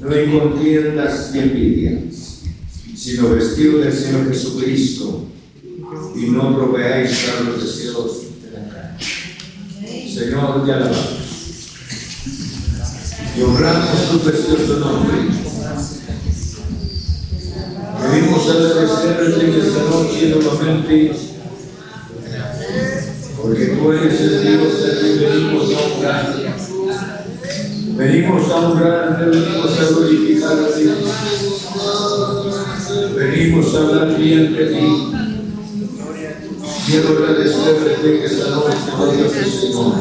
no hay contiendas y envidias, sino vestido del Señor Jesucristo y no proveáis para los deseos de la carne. Señor, te alabamos y honramos tu precioso nombre. Venimos a agradecerte en esta noche nuevamente porque tú eres el Dios que venimos a. Venimos a honrarte, venimos a glorificar a ti. Venimos a hablar bien de ti. Quiero agradecerte que esta noche nos dio Señor.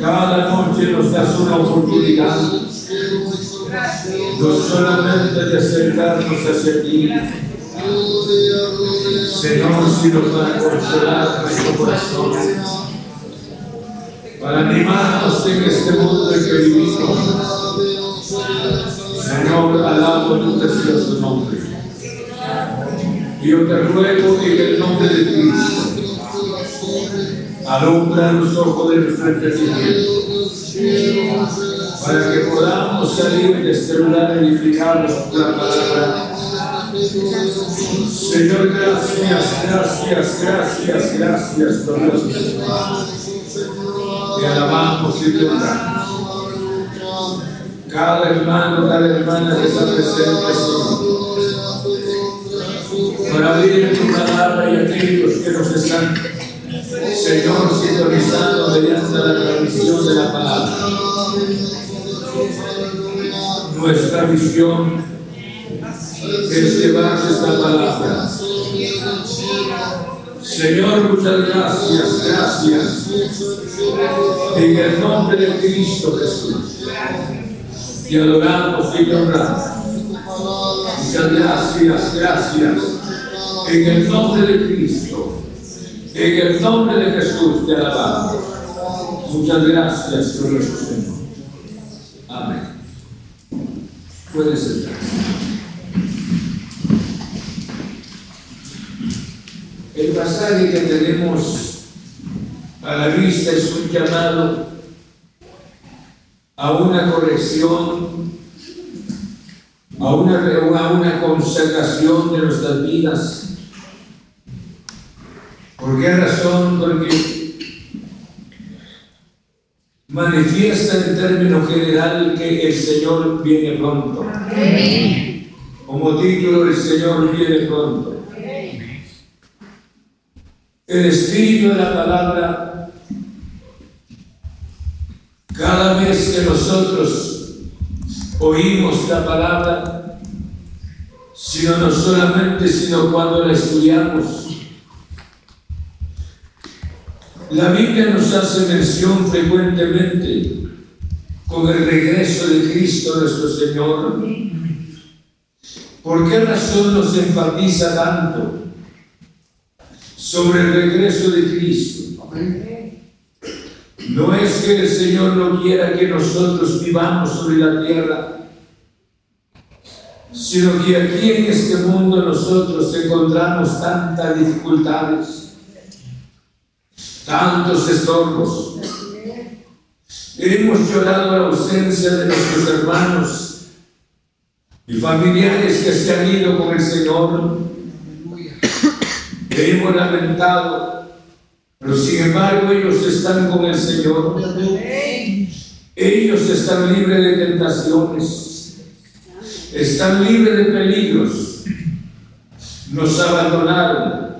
Cada noche nos das una oportunidad, no solamente de acercarnos hacia ti, Señor, sino para consolar nuestro corazón, para animarnos en este mundo en que vivimos. Señor, alabo tu precioso nombre. Yo te ruego en el nombre de Cristo, alumbra los ojos de nuestro entendimiento, para que podamos salir de este lugar edificados por la palabra Señor, gracias, gracias, gracias, gracias por Dios. Te alabamos y te. Cada hermano, cada hermana de esta presencia, Señor. Para abrir tu palabra y aquellos que nos están, Señor, sintonizando mediante la transmisión de la palabra. Nuestra visión es llevar esta palabra. Señor, muchas gracias, gracias. En el nombre de Cristo Jesús. Te adoramos y te honramos. Muchas gracias, gracias. En el nombre de Cristo. En el nombre de Jesús te alabamos. Muchas gracias, glorioso Señor. Amén. Puedes sentar. El pasaje que tenemos a la vista es un llamado a una corrección, a una, a una consagración de nuestras vidas. ¿Por qué razón? Porque manifiesta en término general que el Señor viene pronto. Como título, el Señor viene pronto. El espíritu de la palabra, cada vez que nosotros oímos la palabra, sino no solamente, sino cuando la estudiamos, la Biblia nos hace mención frecuentemente con el regreso de Cristo nuestro Señor. ¿Por qué razón nos enfatiza tanto sobre el regreso de Cristo? No es que el Señor no quiera que nosotros vivamos sobre la tierra, sino que aquí en este mundo nosotros encontramos tantas dificultades tantos estorbos. Hemos llorado la ausencia de nuestros hermanos y familiares que se han ido con el Señor. Hemos lamentado, pero sin embargo ellos están con el Señor. Ellos están libres de tentaciones, están libres de peligros. Nos abandonaron,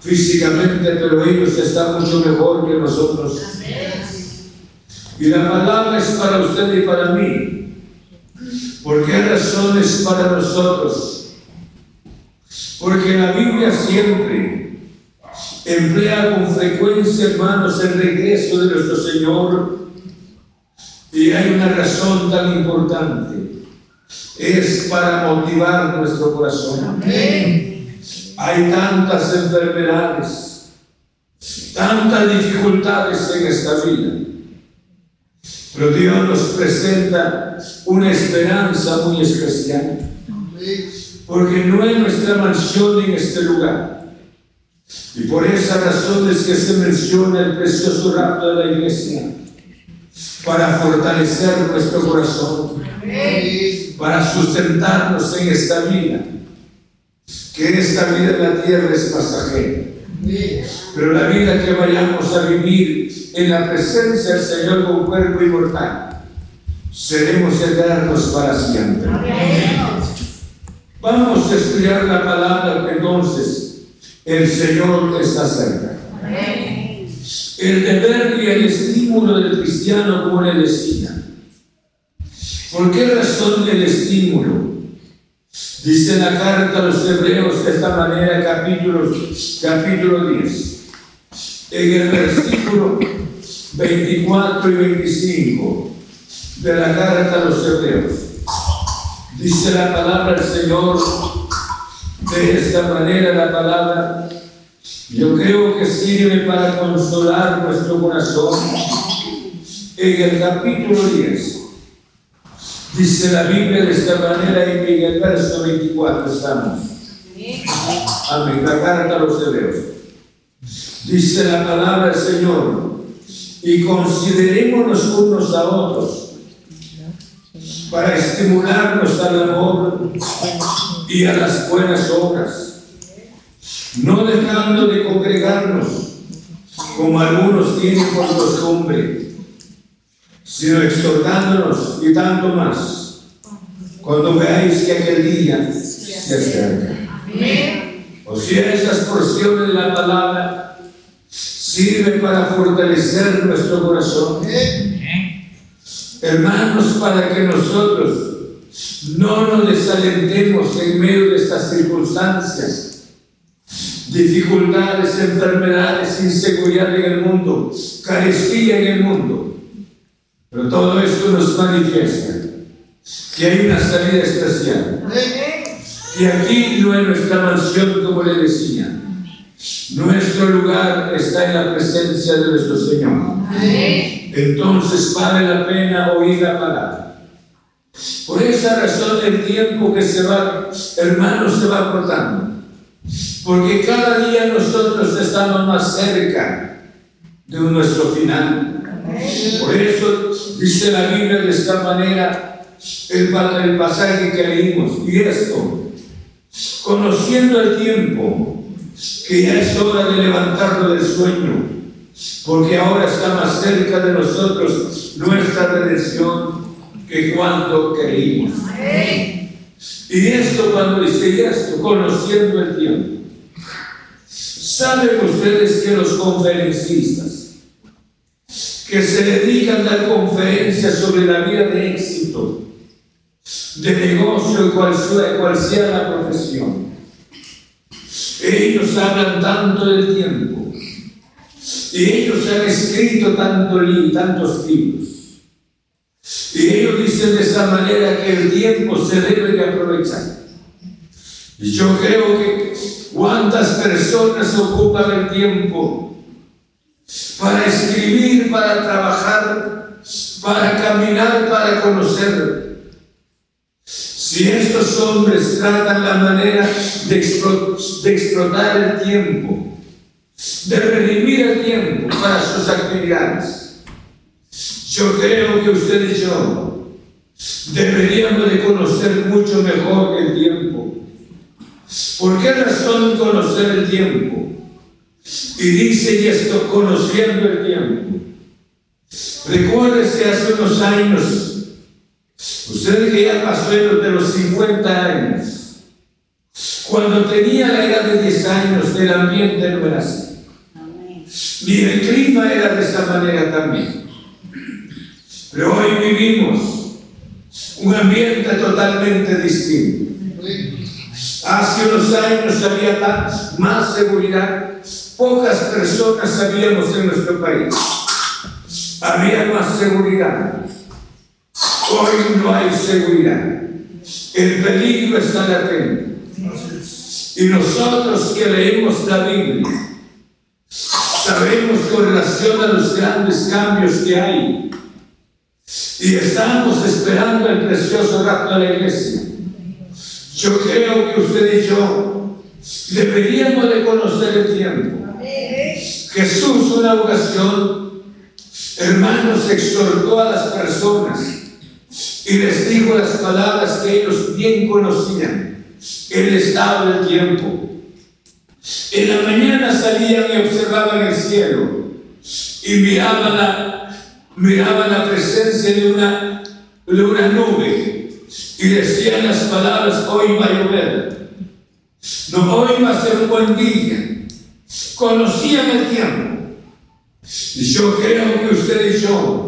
físicamente, pero ellos están mucho mejor que nosotros. Y la palabra es para usted y para mí. ¿Por qué razones para nosotros? Porque la Biblia siempre emplea con frecuencia, hermanos, el regreso de nuestro Señor. Y hay una razón tan importante. Es para motivar nuestro corazón. Amén. Hay tantas enfermedades, tantas dificultades en esta vida. Pero Dios nos presenta una esperanza muy especial. Porque no hay nuestra mansión en este lugar. Y por esa razón es que se menciona el precioso rapto de la iglesia. Para fortalecer nuestro corazón. Para sustentarnos en esta vida que esta vida en la tierra es pasajera. Pero la vida que vayamos a vivir en la presencia del Señor con cuerpo inmortal, seremos eternos para siempre. Vamos a estudiar la palabra entonces el Señor está cerca. El deber y el estímulo del cristiano, le decía. ¿Por qué razón el estímulo? Dice la carta a los hebreos de esta manera, capítulo, capítulo 10, en el versículo 24 y 25 de la carta a los hebreos. Dice la palabra del Señor de esta manera, la palabra, yo creo que sirve para consolar nuestro corazón. En el capítulo 10, Dice la Biblia de esta manera y en el verso 24 estamos. Amén. La carta a los hebreos. Dice la palabra del Señor. Y considerémonos unos a otros para estimularnos al amor y a las buenas obras, no dejando de congregarnos como algunos tienen por costumbre sino exhortándonos y tanto más cuando veáis que aquel día se acerca. O sea, esas porciones de la palabra sirven para fortalecer nuestro corazón. Hermanos, para que nosotros no nos desalentemos en medio de estas circunstancias, dificultades, enfermedades, inseguridad en el mundo, carestía en el mundo pero todo esto nos manifiesta que hay una salida especial. Que aquí no es nuestra mansión, como le decía. Nuestro lugar está en la presencia de nuestro Señor. Entonces vale la pena oír la palabra. Por esa razón el tiempo que se va, hermanos, se va cortando. Porque cada día nosotros estamos más cerca de nuestro final. Por eso dice la Biblia de esta manera el, el pasaje que leímos. Y esto, conociendo el tiempo, que ya es hora de levantarlo del sueño porque ahora está más cerca de nosotros nuestra redención que cuando creímos. Y esto cuando dice esto, conociendo el tiempo. ¿Saben ustedes que los conferencistas que se dedican a dar conferencias sobre la vida de éxito, de negocio, cual sea, cual sea la profesión, ellos hablan tanto del tiempo y ellos han escrito tanto, tantos libros. Y ellos dicen de esa manera que el tiempo se debe de aprovechar. Y yo creo que cuántas personas ocupan el tiempo para escribir, para trabajar, para caminar, para conocer. Si estos hombres tratan la manera de, explotar el tiempo, de redimir el tiempo para sus actividades, yo creo que usted y yo deberíamos de conocer mucho mejor el tiempo. ¿Por qué razón conocer el tiempo? Y dice y esto, conociendo el tiempo. Recuérdese hace unos años Usted que ya pasó de los 50 años, cuando tenía la edad de 10 años, el ambiente no era así. Ni el clima era de esa manera también. Pero hoy vivimos un ambiente totalmente distinto. Hace unos años había más seguridad, pocas personas habíamos en nuestro país. Había más seguridad. Hoy no hay seguridad. El peligro está latente. Y nosotros que leemos la Biblia, sabemos con relación a los grandes cambios que hay. Y estamos esperando el precioso rato de la iglesia. Yo creo que usted y yo deberíamos de conocer el tiempo. Jesús, una ocasión, hermanos, exhortó a las personas y les dijo las palabras que ellos bien conocían, el estado del tiempo. En la mañana salían y observaban el cielo y miraban la, miraban la presencia de una, de una nube y decían las palabras, hoy va a llover, no, hoy va a ser un buen día. Conocían el tiempo. Yo creo que usted y yo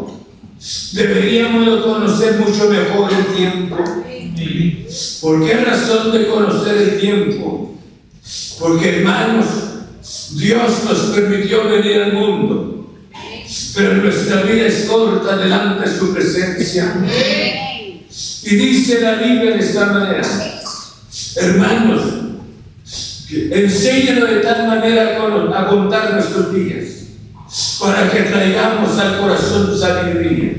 Deberíamos conocer mucho mejor el tiempo. ¿Por qué razón de conocer el tiempo? Porque hermanos, Dios nos permitió venir al mundo, pero nuestra vida es corta delante de su presencia. Y dice la Biblia de esta manera, hermanos, enséñanos de tal manera a contar nuestros días para que traigamos al corazón sabiduría.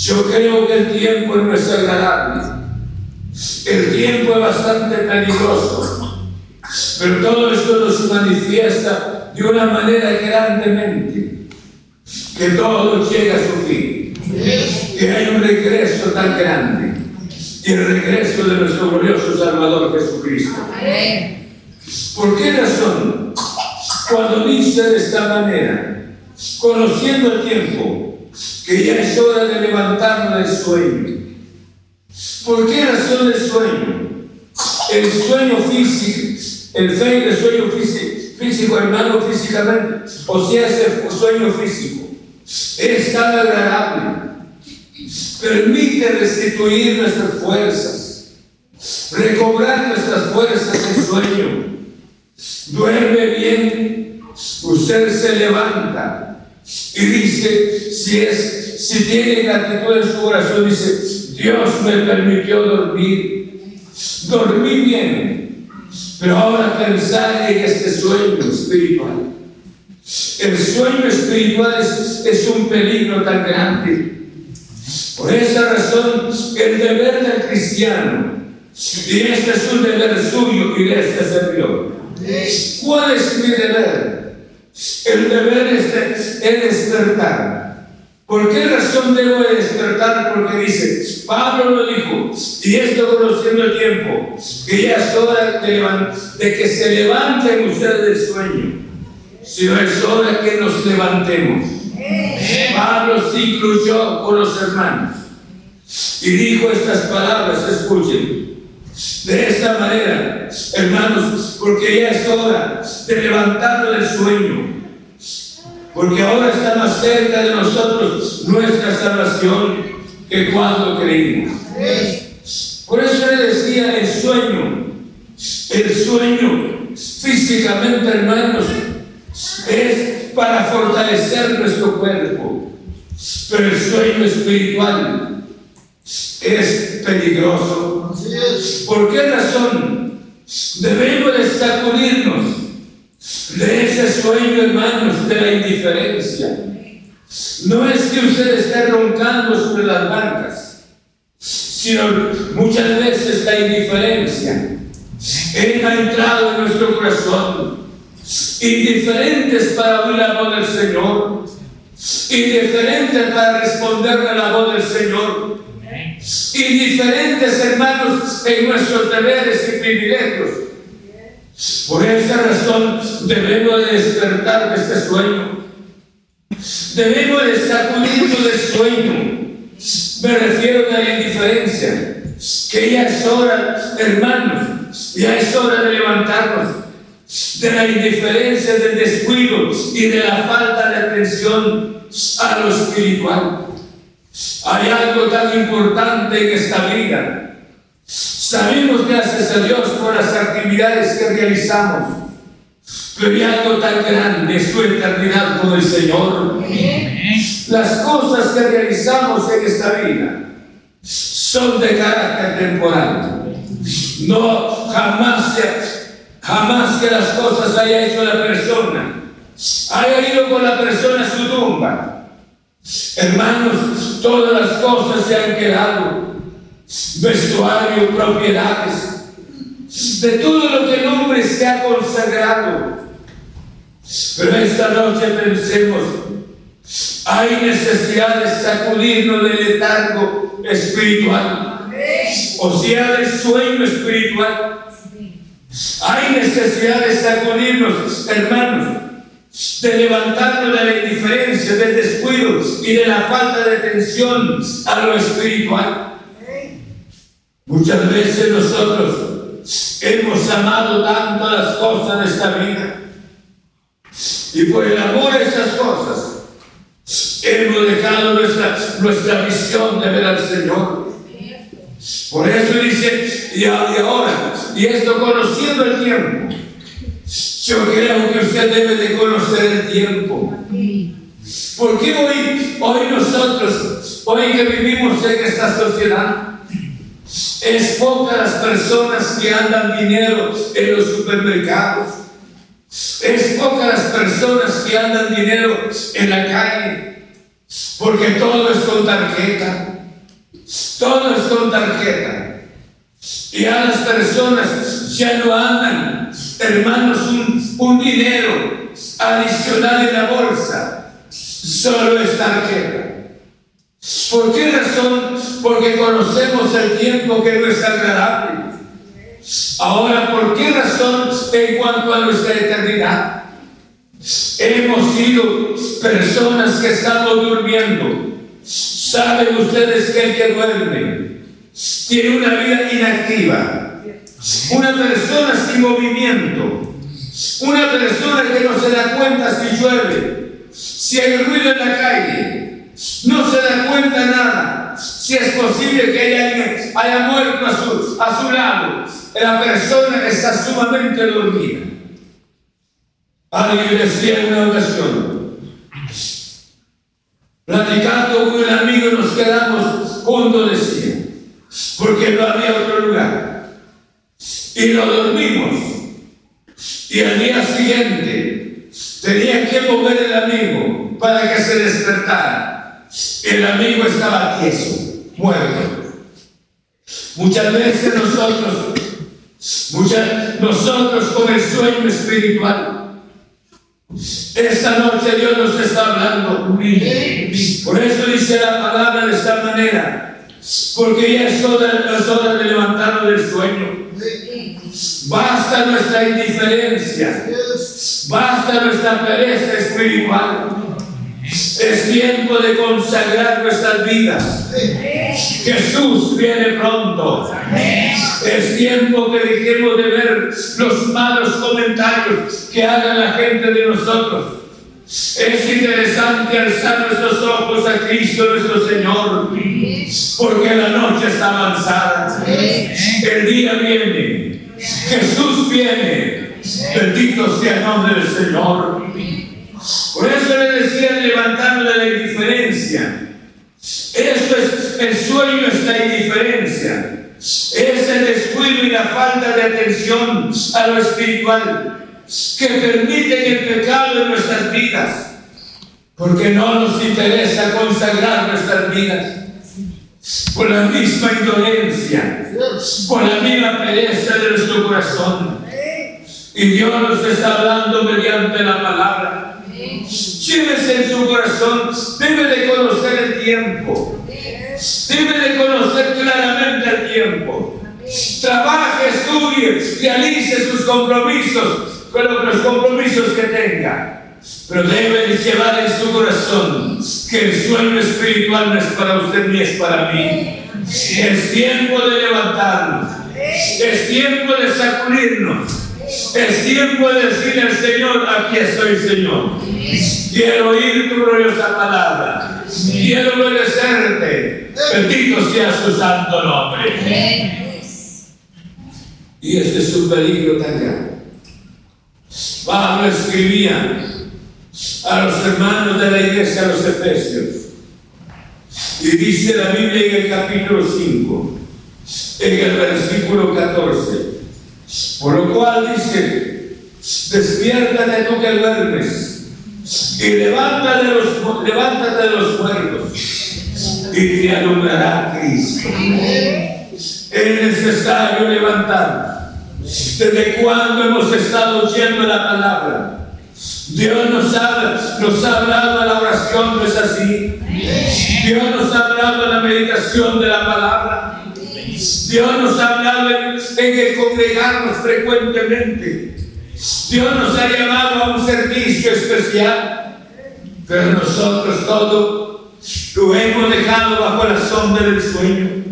Yo creo que el tiempo no es agradable. El tiempo es bastante peligroso. Pero todo esto nos manifiesta de una manera grandemente. Que todo llega a su fin. Que hay un regreso tan grande. Y el regreso de nuestro glorioso Salvador Jesucristo. ¿Por qué razón? Cuando dice de esta manera, conociendo el tiempo, que ya es hora de levantarnos del sueño. ¿Por qué razón el sueño? El sueño físico, el sueño físico, físico, hermano, físicamente, o sea, ese sueño físico, es tan agradable. Permite restituir nuestras fuerzas, recobrar nuestras fuerzas en sueño duerme bien, usted se levanta y dice, si es, si tiene gratitud en su corazón, dice, Dios me permitió dormir, dormí bien, pero ahora pensar en este sueño espiritual. El sueño espiritual es, es un peligro tan grande. Por esa razón, el deber del cristiano, y este es un deber suyo y de este servidor, ¿Cuál es mi deber? El deber es, despertar. ¿Por qué razón debo de despertar? Porque dice, Pablo lo dijo, y esto conociendo el tiempo, que ya es hora de, de que se levanten ustedes del sueño. sino es hora que nos levantemos. Pablo se incluyó con los hermanos y dijo estas palabras, escuchen. De esta manera, hermanos, porque ya es hora de levantarlo del sueño. Porque ahora está más cerca de nosotros nuestra salvación que cuando creímos. Por eso le decía el sueño. El sueño físicamente, hermanos, es para fortalecer nuestro cuerpo. Pero el sueño espiritual es peligroso. ¿Por qué razón? Debemos de sacudirnos de ese sueño, hermanos, de la indiferencia. No es que usted esté roncando sobre las bancas, sino muchas veces la indiferencia. Ha entrado en nuestro corazón, indiferentes para oír la voz del Señor, indiferentes para responder a la voz del Señor, indiferentes hermanos en nuestros deberes y privilegios. Por esa razón debemos de despertar de este sueño. Debemos de sacudirnos del sueño. Me refiero a la indiferencia. Que ya es hora, hermanos, ya es hora de levantarnos de la indiferencia, del descuido y de la falta de atención a lo espiritual. Hay algo tan importante en esta vida. Sabemos, gracias a Dios, por las actividades que realizamos, pero hay algo tan grande, su eternidad con el Señor. Las cosas que realizamos en esta vida son de carácter temporal. No, jamás, jamás que las cosas haya hecho la persona, haya ido con la persona a su tumba Hermanos, todas las cosas se han quedado. Vestuario, propiedades, de todo lo que el hombre se ha consagrado. Pero esta noche pensemos, hay necesidad de sacudirnos del letargo espiritual, o sea, del sueño espiritual. Hay necesidad de sacudirnos, hermanos, de levantarnos de la indiferencia, del descuido y de la falta de atención a lo espiritual. Muchas veces nosotros hemos amado tanto las cosas de esta vida y por el amor a esas cosas hemos dejado nuestra, nuestra visión de ver al Señor. Por eso dice, y ahora, y esto conociendo el tiempo, yo creo que usted debe de conocer el tiempo. Porque hoy, hoy nosotros, hoy que vivimos en esta sociedad, es pocas las personas que andan dinero en los supermercados. Es pocas las personas que andan dinero en la calle. Porque todo es con tarjeta. Todo es con tarjeta. Y a las personas ya no andan hermanos, un, dinero adicional en la bolsa, solo es tarjeta. ¿Por qué razón? Porque conocemos el tiempo que no es agradable. Ahora, ¿por qué razón en cuanto a nuestra eternidad? Hemos sido personas que estamos durmiendo. Saben ustedes que el que duerme tiene una vida inactiva una persona sin movimiento. Una persona que no se da cuenta si llueve, si hay ruido en la calle. No se da cuenta nada. Si es posible que haya alguien haya muerto a su, a su lado. La persona está sumamente dormida. Alguien decía en una ocasión, platicando con un amigo nos quedamos juntos, decía, porque no había otro lugar y lo dormimos. Y al día siguiente tenía que mover el amigo para que se despertara. El amigo estaba tieso, muerto. Muchas veces nosotros, muchas, nosotros con el sueño espiritual, esta noche Dios nos está hablando. Por eso dice la palabra de esta manera, porque ya es hora, es hora de levantarnos del sueño. Basta nuestra indiferencia. Basta nuestra pereza espiritual. Es tiempo de consagrar nuestras vidas. Jesús viene pronto. Es tiempo que dejemos de ver los malos comentarios que haga la gente de nosotros. Es interesante alzar nuestros ojos a Cristo nuestro Señor, porque la noche está avanzada. Día viene. Jesús viene. Bendito sea el nombre del Señor. Por eso le decía levantando de la indiferencia. Eso es, el sueño es la indiferencia. Es el descuido y la falta de atención a lo espiritual que permiten el pecado en nuestras vidas. Porque no nos interesa consagrar nuestras vidas por la misma indolencia, por la misma pereza de nuestro corazón. Y Dios nos está hablando mediante la palabra. Llévese en su corazón, debe de conocer el tiempo. Debe de conocer claramente el tiempo. Trabaje, estudie, realice sus compromisos, con los compromisos que tenga. Pero debe de llevar en su corazón que el sueño espiritual no es para usted ni es para mí. Es tiempo de levantarnos. Es tiempo de sacudirnos es tiempo de decirle al Señor, aquí estoy Señor. Quiero oír tu gloriosa palabra. Quiero obedecerte. Bendito sea su santo nombre. Y este es un peligro tan grande. Pablo escribía a los hermanos de la iglesia, a los efesios. Y dice la Biblia en el capítulo 5, en el versículo 14. Por lo cual dice, despiértate tú que duermes y levántate de los, levántate de los muertos y te alumbrará Cristo. Es necesario levantar. ¿Desde cuando hemos estado oyendo la palabra? Dios nos ha, nos ha hablado en la oración, ¿no es así? Dios nos ha hablado en la meditación de la palabra. Dios nos ha hablado en, el congregarnos frecuentemente. Dios nos ha llamado a un servicio especial, pero nosotros todo lo hemos dejado bajo la sombra del sueño.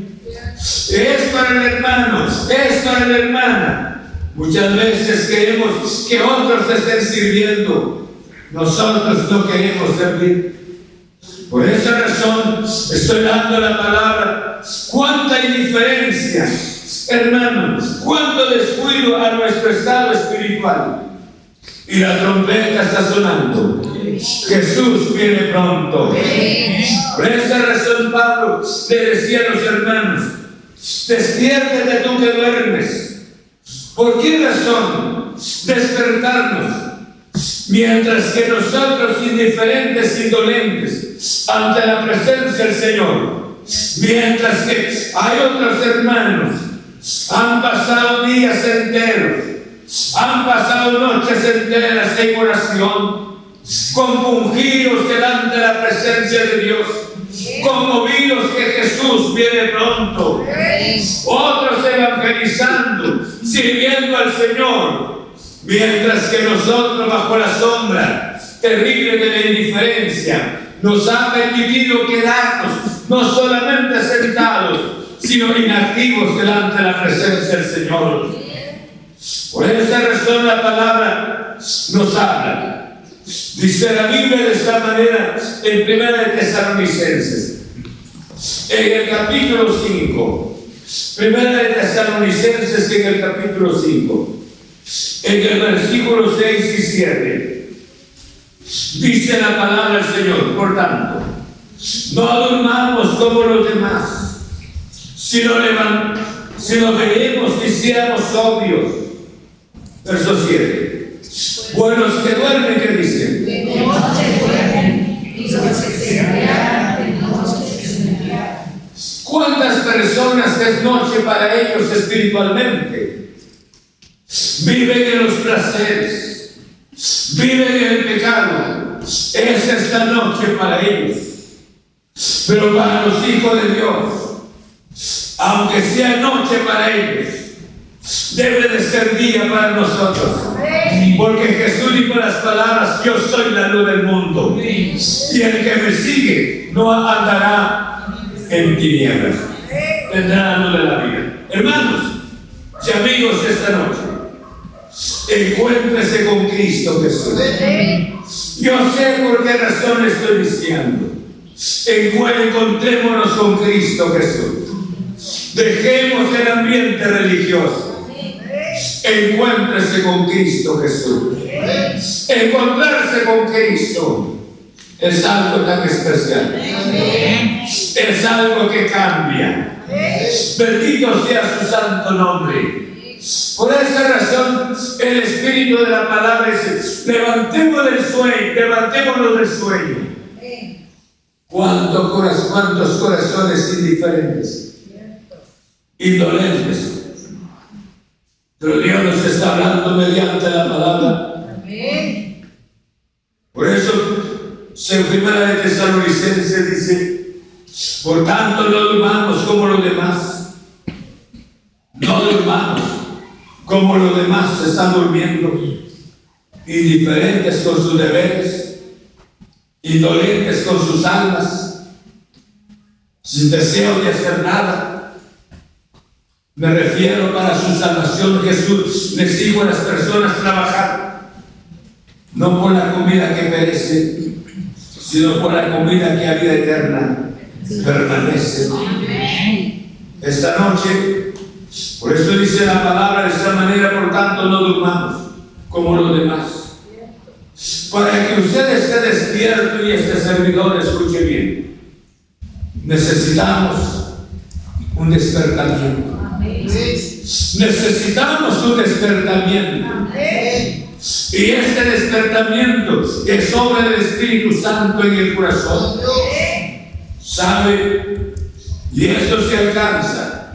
Es para el hermano, es para la hermana. Muchas veces queremos que otros estén sirviendo. Nosotros no queremos servir. Por esa razón estoy dando la palabra. Cuánta indiferencia, hermanos, cuánto descuido a nuestro estado espiritual. Y la trompeta está sonando. Jesús viene pronto. Por esa razón Pablo le decía a los hermanos, despiértate tú que duermes. ¿Por qué razón? Despertarnos Mientras que nosotros, indiferentes, indolentes, ante la presencia del Señor, mientras que hay otros hermanos, han pasado días enteros, han pasado noches enteras en oración, compungidos delante de la presencia de Dios, conmovidos que Jesús viene pronto, otros evangelizando, sirviendo al Señor, Mientras que nosotros bajo la sombra terrible de la indiferencia nos ha permitido quedarnos no solamente sentados, sino inactivos delante de la presencia del Señor. Por esa razón la palabra nos habla. Dice la Biblia de esta manera en Primera de Tesalonicenses, en el capítulo 5. Primera de Tesalonicenses en el capítulo 5 en el versículo 6 y 7, dice la palabra del Señor, por tanto, no durmamos como los demás, sino, sino veremos y seamos obvios. Verso 7. Buenos que duermen, ¿qué dicen? Personas es noche para ellos espiritualmente? viven en los placeres, viven en el pecado. Esa es la noche para ellos. Pero para los hijos de Dios, aunque sea noche para ellos, debe de ser día para nosotros. Porque Jesús dijo las palabras, yo soy la luz del mundo. Y el que me sigue no andará en tinieblas. Tendrá de la vida. Hermanos y amigos esta noche, encuéntrese con Cristo Jesús. Yo sé por qué razón estoy diciendo. Encontrémonos con Cristo Jesús. Dejemos el ambiente religioso. Encuéntrese con Cristo Jesús. Encontrarse con Cristo es algo tan especial. Es algo que cambia. Bendito sea su santo nombre. Por esa razón, el espíritu de la palabra es levantemos del sueño, levantémonos del sueño. ¿Cuántos, cuántos corazones indiferentes, indolentes, pero Dios nos está hablando mediante la palabra. Por eso, en primera de Tesalonicenses dice, por tanto no durmamos como los demás. No durmamos como los demás se están durmiendo, indiferentes con sus deberes, indolentes con sus almas, sin deseo de hacer nada me refiero para su salvación, Jesús. Le sigo a las personas trabajar, no por la comida que perece, sino por la comida que a vida eterna permanece. Esta noche, por eso dice la palabra de esta manera, por tanto no durmamos como los demás. Para que usted esté despierto y este servidor escuche bien, necesitamos un despertamiento. Necesitamos un despertamiento. Y este despertamiento es obra del Espíritu Santo en el corazón. ¿Sabe? Y esto se alcanza.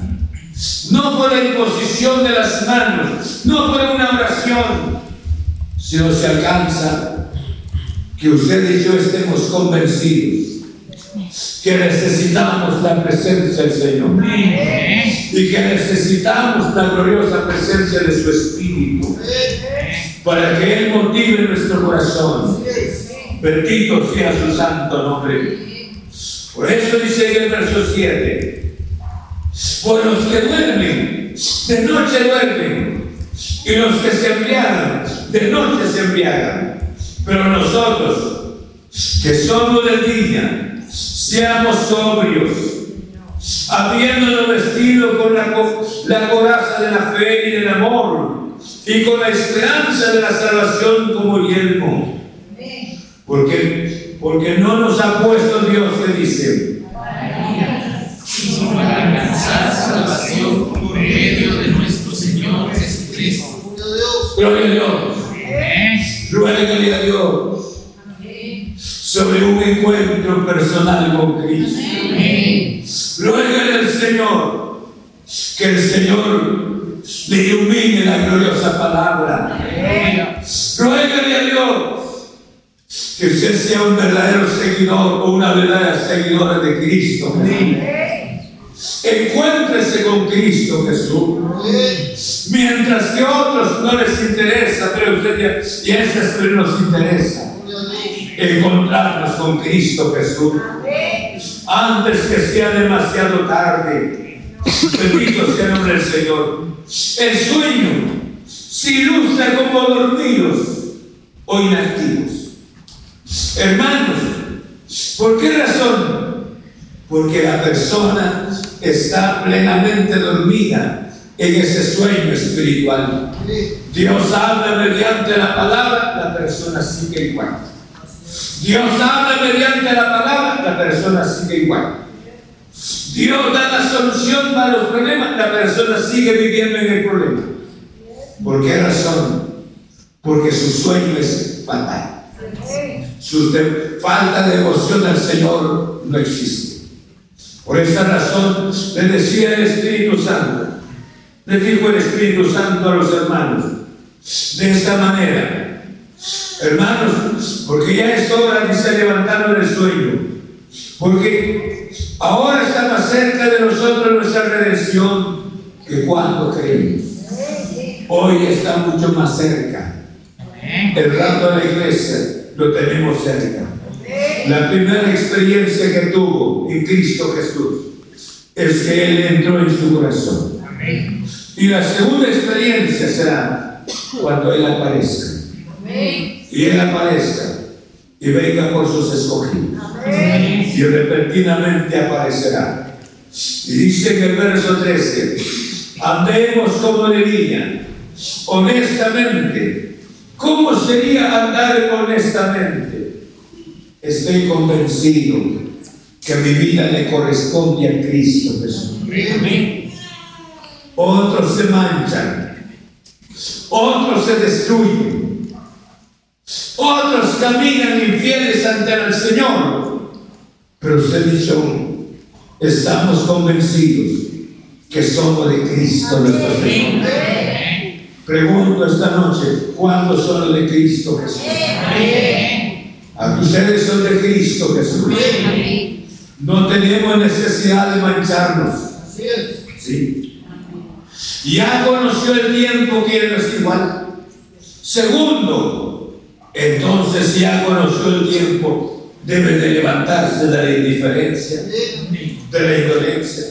No por la imposición de las manos, no por una oración, sino se alcanza que usted y yo estemos convencidos que necesitamos la presencia del Señor y que necesitamos la gloriosa presencia de su Espíritu para que Él motive nuestro corazón. Bendito sea su santo nombre. Por eso dice en el verso 7, por los que duermen, de noche duermen, y los que se embriagan, de noche se embriagan. Pero nosotros, que somos del día, Seamos sobrios, habiéndonos vestido con la, la coraza de la fe y del amor, y con la esperanza de la salvación como yelmo. Porque, porque no nos ha puesto Dios que dice. Sino para alcanzar salvación por medio de nuestro Señor Jesucristo. Gloria a Dios. Gloria a Dios sobre un encuentro personal con Cristo. Ruégale al Señor que el Señor le ilumine la gloriosa palabra. Ruégale a Dios que usted sea un verdadero seguidor o una verdadera seguidora de Cristo. Encuéntrese con Cristo Jesús. Mientras que a otros no les interesa, pero usted y a ese nos interesa encontrarnos con Cristo Jesús. Antes que sea demasiado tarde. Bendito sea el nombre del Señor. El sueño se ilustra como dormidos o inactivos. Hermanos, ¿por qué razón? Porque la persona está plenamente dormida en ese sueño espiritual. Dios habla mediante la palabra, la persona sigue igual. Dios habla mediante la palabra, la persona sigue igual. Dios da la solución para los problemas, la persona sigue viviendo en el problema. ¿Por qué razón? Porque su sueño es fatal. Su falta de devoción al Señor no existe. Por esta razón le decía el Espíritu Santo, le dijo el Espíritu Santo a los hermanos, de esta manera, Hermanos, porque ya es hora, de levantarnos del sueño. Porque ahora está más cerca de nosotros nuestra redención que cuando creímos. Hoy está mucho más cerca. El rato de la iglesia lo tenemos cerca. La primera experiencia que tuvo en Cristo Jesús es que Él entró en su corazón. Y la segunda experiencia será cuando Él aparezca. Y Él aparezca y venga por sus escogidos. Y repentinamente aparecerá. Y dice en el verso 13, andemos como de honestamente. ¿Cómo sería andar honestamente? Estoy convencido que mi vida le corresponde a Cristo Jesús. Otros se manchan, otros se destruyen, otros caminan infieles ante el Señor. Pero usted dicho, estamos convencidos que somos de Cristo nuestro Señor. Pregunto esta noche, ¿cuántos son de Cristo Jesús? Ustedes son de Cristo Jesús. No tenemos necesidad de mancharnos. Sí. Ya conoció el tiempo que no es igual. Segundo, entonces ya conoció el tiempo, debe de levantarse de la indiferencia, de la indolencia.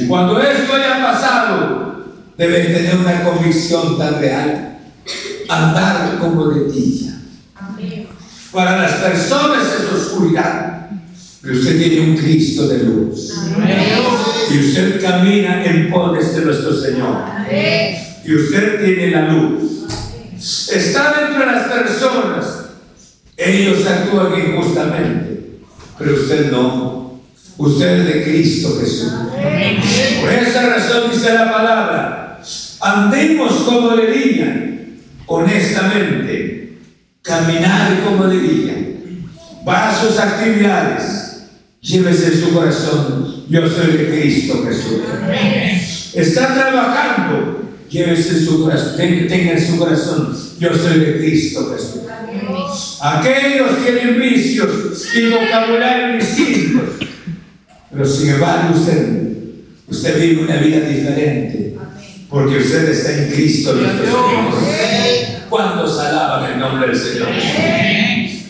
Y cuando esto haya pasado, debe tener una convicción tan real, andar como de tilla. Para las personas es oscuridad, pero usted tiene un Cristo de luz. Y usted camina en pos de nuestro Señor. Y usted tiene la luz. Está dentro de las personas. Ellos actúan injustamente, pero usted no. Usted es de Cristo Jesús. Por esa razón dice la palabra, andemos como digan, honestamente, caminar como le digan, va a sus actividades, llévese su corazón, yo soy de Cristo Jesús. Está trabajando, llévese su corazón, tenga en su corazón, yo soy de Cristo Jesús. Aquellos tienen vicios y vocabulario distintos, pero sin embargo usted, usted vive una vida diferente, porque usted está en Cristo nuestro Señor. ¿Cuántos alaban el nombre del Señor?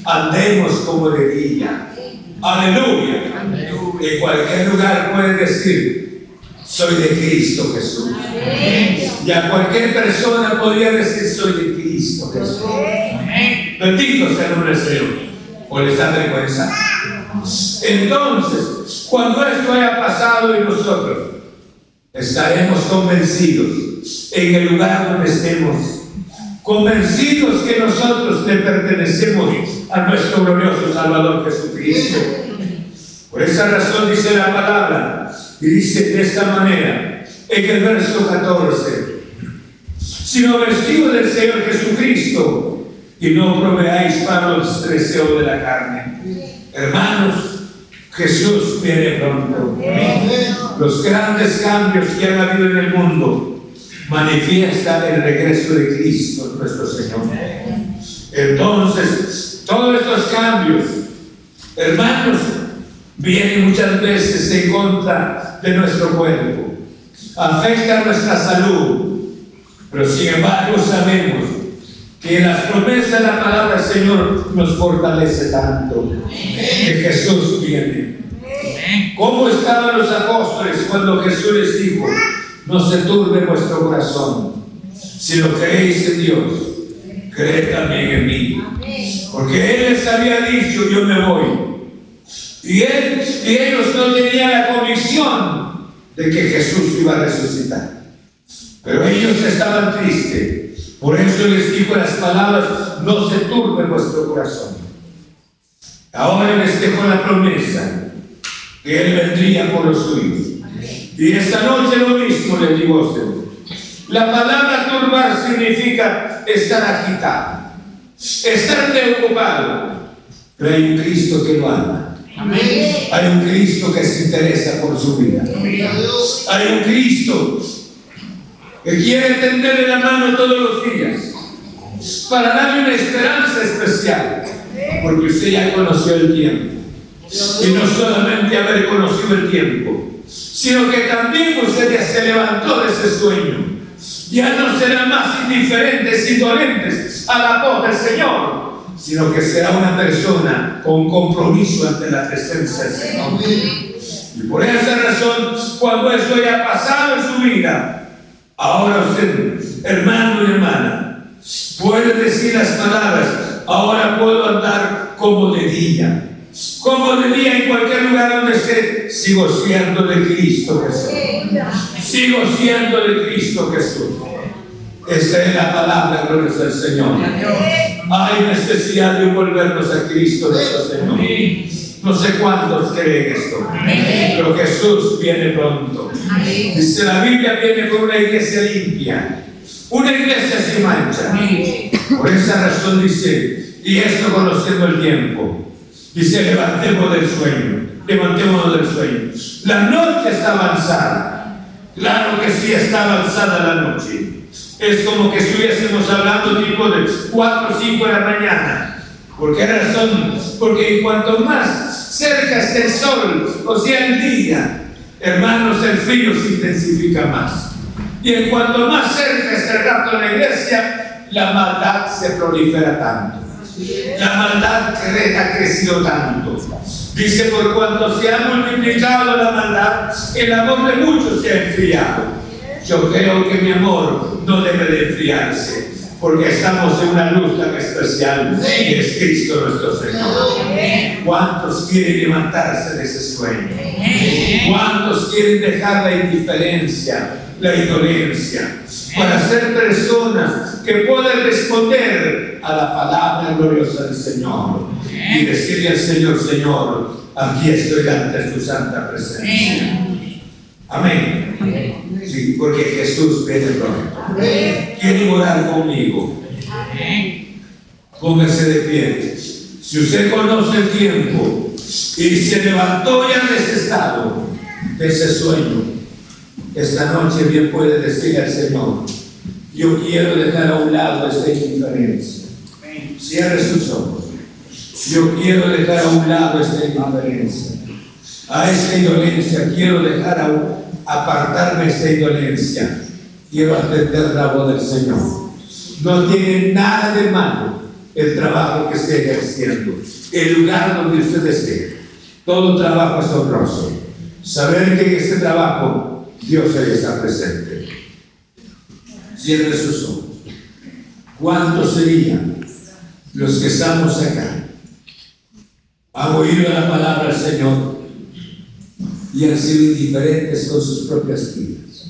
Andemos como de día. Aleluya. En cualquier lugar puede decir, soy de Cristo Jesús. Y a cualquier persona podría decir, soy de Cristo Jesús. Bendito sea el nombre del Señor. ¿O les da vergüenza? Entonces, cuando esto haya pasado en nosotros, estaremos convencidos en el lugar donde estemos, convencidos que nosotros le pertenecemos a nuestro glorioso Salvador Jesucristo. Por esa razón dice la palabra, y dice de esta manera, en el verso 14, sino vestido del Señor Jesucristo, y no proveáis para los deseos de la carne. Hermanos, Jesús viene pronto. Los grandes cambios que han habido en el mundo manifiestan el regreso de Cristo, nuestro Señor. Entonces, todos estos cambios, hermanos, vienen muchas veces en contra de nuestro cuerpo, afectan nuestra salud, pero sin embargo sabemos que las promesas de la palabra del Señor nos fortalece tanto que Jesús viene. ¿Cómo estaban los apóstoles cuando Jesús les dijo, no se turbe vuestro corazón, si lo creéis en Dios, creed también en mí? Porque Él les había dicho, yo me voy. Y, y ellos no tenían la convicción de que Jesús iba a resucitar. Pero ellos estaban tristes por eso les digo las palabras, no se turbe vuestro corazón. Ahora les dejo la promesa que Él vendría por los suyos. Y esta noche lo mismo le digo a usted. La palabra turbar significa estar agitado, estar preocupado. Pero hay un Cristo que lo ama. Hay un Cristo que se interesa por su vida. Hay un Cristo que quiere tenderle la mano todos los días para darle una esperanza especial, porque usted ya conoció el tiempo. Y no solamente haber conocido el tiempo, sino que también usted ya se levantó de ese sueño ya no serán más indiferentes y dolentes a la voz del Señor, sino que será una persona con compromiso ante la presencia del Señor. Y por esa razón, cuando esto haya pasado en su vida, ahora usted, hermano y hermana, puede decir las palabras, ahora puedo andar como de día. Como de día en cualquier lugar donde esté, sigo siendo de Cristo Jesús. Sigo siendo de Cristo Jesús. Esta es la palabra, gloria del Señor. Hay necesidad de volvernos a Cristo nuestro Señor. No sé cuántos creen esto, pero Jesús viene pronto. Dice la Biblia viene con una iglesia limpia, una iglesia sin mancha. Por esa razón dice, y esto conociendo el tiempo, dice levantemos del sueño, levantémonos del sueño. La noche está avanzada. Claro que sí está avanzada la noche. Es como que estuviésemos hablando tipo de 4 o 5 de la mañana. ¿Por qué razón? Porque en cuanto más cerca esté el sol, o sea el día, hermanos, el frío se intensifica más. Y en cuanto más cerca esté el rato en la iglesia, la maldad se prolifera tanto. La maldad ha crecido tanto. Dice, por cuanto se ha multiplicado la maldad, el amor de muchos se ha enfriado. Yo creo que mi amor no debe de enfriarse, porque estamos en una luz tan especial y es Cristo nuestro Señor. ¿Cuántos quieren levantarse de ese sueño? ¿Cuántos quieren dejar la indiferencia, la indolencia, para ser personas que puedan responder a la palabra gloriosa del Señor y decirle al Señor, Señor, aquí estoy ante tu santa presencia? Amén. Sí, porque Jesús viene pronto. Quiere orar conmigo. Póngase de pie. Si usted conoce el tiempo y se levantó ya de ese estado, de ese sueño, esta noche bien puede decir al Señor, yo quiero dejar a un lado esta indiferencia. Cierre sus ojos. Yo quiero dejar a un lado esta indiferencia. A esta indolencia quiero dejar a apartarme de esta indolencia. Quiero atender la voz del Señor. No tiene nada de malo el trabajo que esté ejerciendo, el lugar donde usted esté. Todo trabajo es honroso. Saber que en este trabajo Dios está presente. Cierre sus ojos. ¿Cuántos serían los que estamos acá? Han oído la palabra del Señor y han sido indiferentes con sus propias vidas,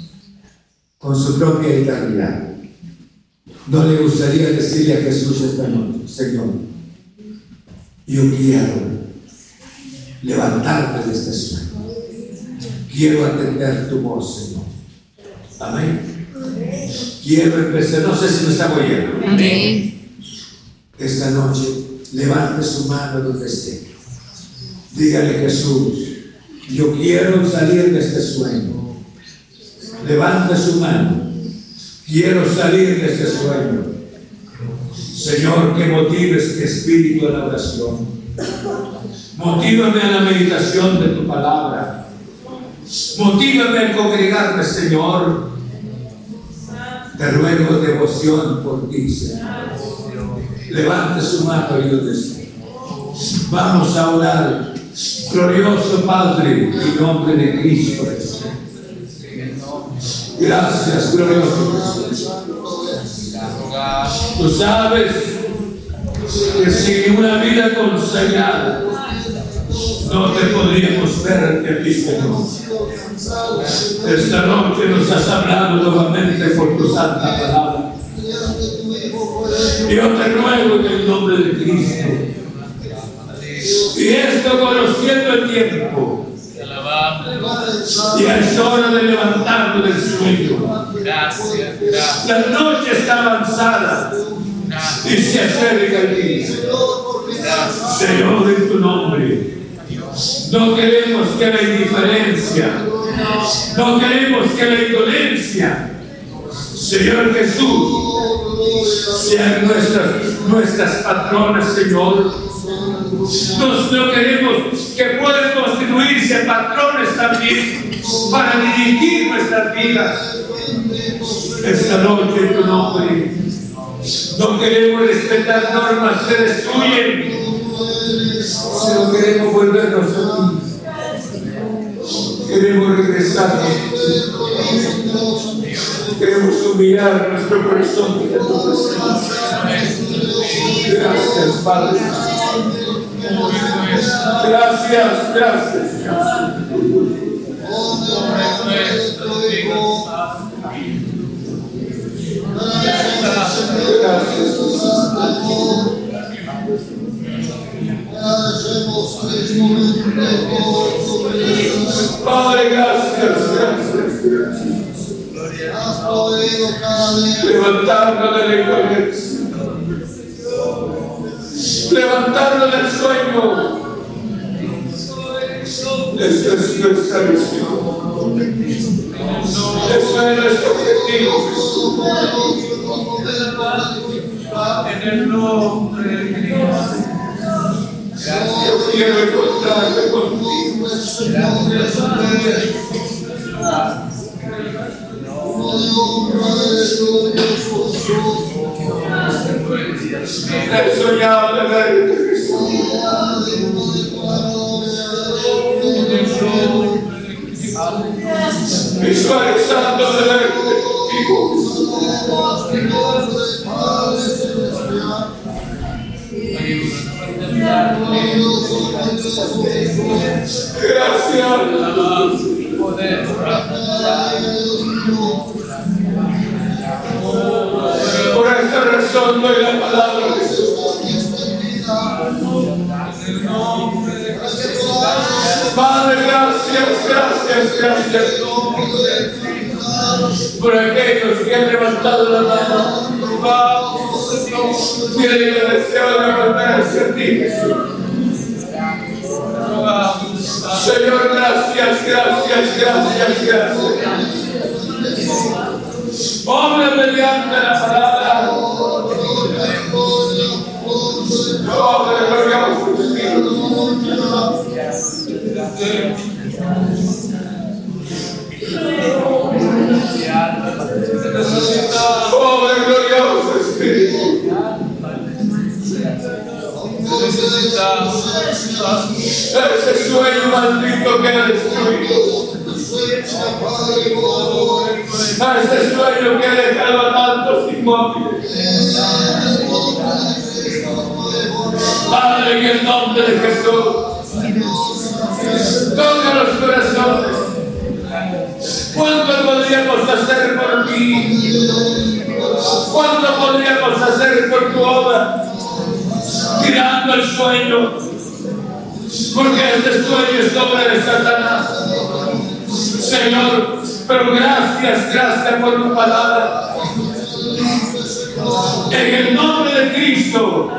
con su propia eternidad. ¿No le gustaría decirle a Jesús esta noche, Señor, yo quiero levantarte de este sueño? Quiero atender tu voz, Señor. Amén. Quiero empezar, no sé si me está oyendo. Amén. Esta noche, levante su mano donde esté. Dígale Jesús, yo quiero salir de este sueño. Levante su mano. Quiero salir de este sueño. Señor, que motives mi espíritu a la oración. Motívame a la meditación de tu palabra. Motívame a congregarme, Señor. Te ruego devoción por ti, Señor. Levante su mano esté. Vamos a orar. Glorioso Padre, en nombre de Cristo. Gracias, glorioso. Tú sabes que sin una vida consagrada no te podríamos ver ante ti, Señor. Esta noche nos has hablado nuevamente por tu santa palabra. Yo te ruego en el nombre de Cristo. Y esto conociendo el tiempo. Y es hora de levantarnos del sueño. Gracias, gracias. La noche está avanzada y se acerca el día. Señor, en tu nombre. No queremos que la indiferencia, no queremos que la indolencia, Señor Jesús, sean nuestras, nuestras patronas, Señor. Nos, no queremos que puedan constituirse patrones también para dirigir nuestras vidas. esta noche en tu nombre. No queremos respetar normas que destruyen, sino queremos volvernos a ti. Queremos regresar. Queremos humillar nuestro corazón ante tu presencia. Gracias, Padre. Gracias, gracias. Padre, gracias, gracias, gracias. Levantarlo de la incoherencia. Levantarlo del sueño. Esa es nuestra misión. Eso es nuestro objetivo. En el nombre de Cristo. Yo quiero encontrarme contigo. He soñado Visualizando de verte contigo. Gracias. Por esa razón doy la palabra de Jesús. Padre, gracias, gracias, gracias. Aquellos que han levantado la mano. El deseo de. Señor, gracias, gracias, gracias, gracias. Obra mediante la palabra. Obra. Ese sueño maldito que ha destruido. Ese sueño que ha dejado a tantos inmóviles. Padre, en el nombre de Jesús, toca los corazones. ¿Cuánto podríamos hacer por ti? ¿Cuánto podríamos hacer por tu obra? Tirando el sueño. Porque este sueño es obra de Satanás. Señor, pero gracias, gracias por tu palabra. En el nombre de Cristo,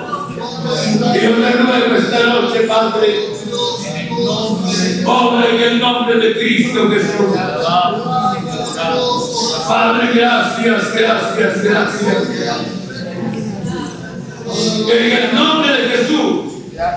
yo te ruego esta noche, Padre, obra en el nombre de Cristo Jesús. Padre, gracias, gracias, gracias. En el nombre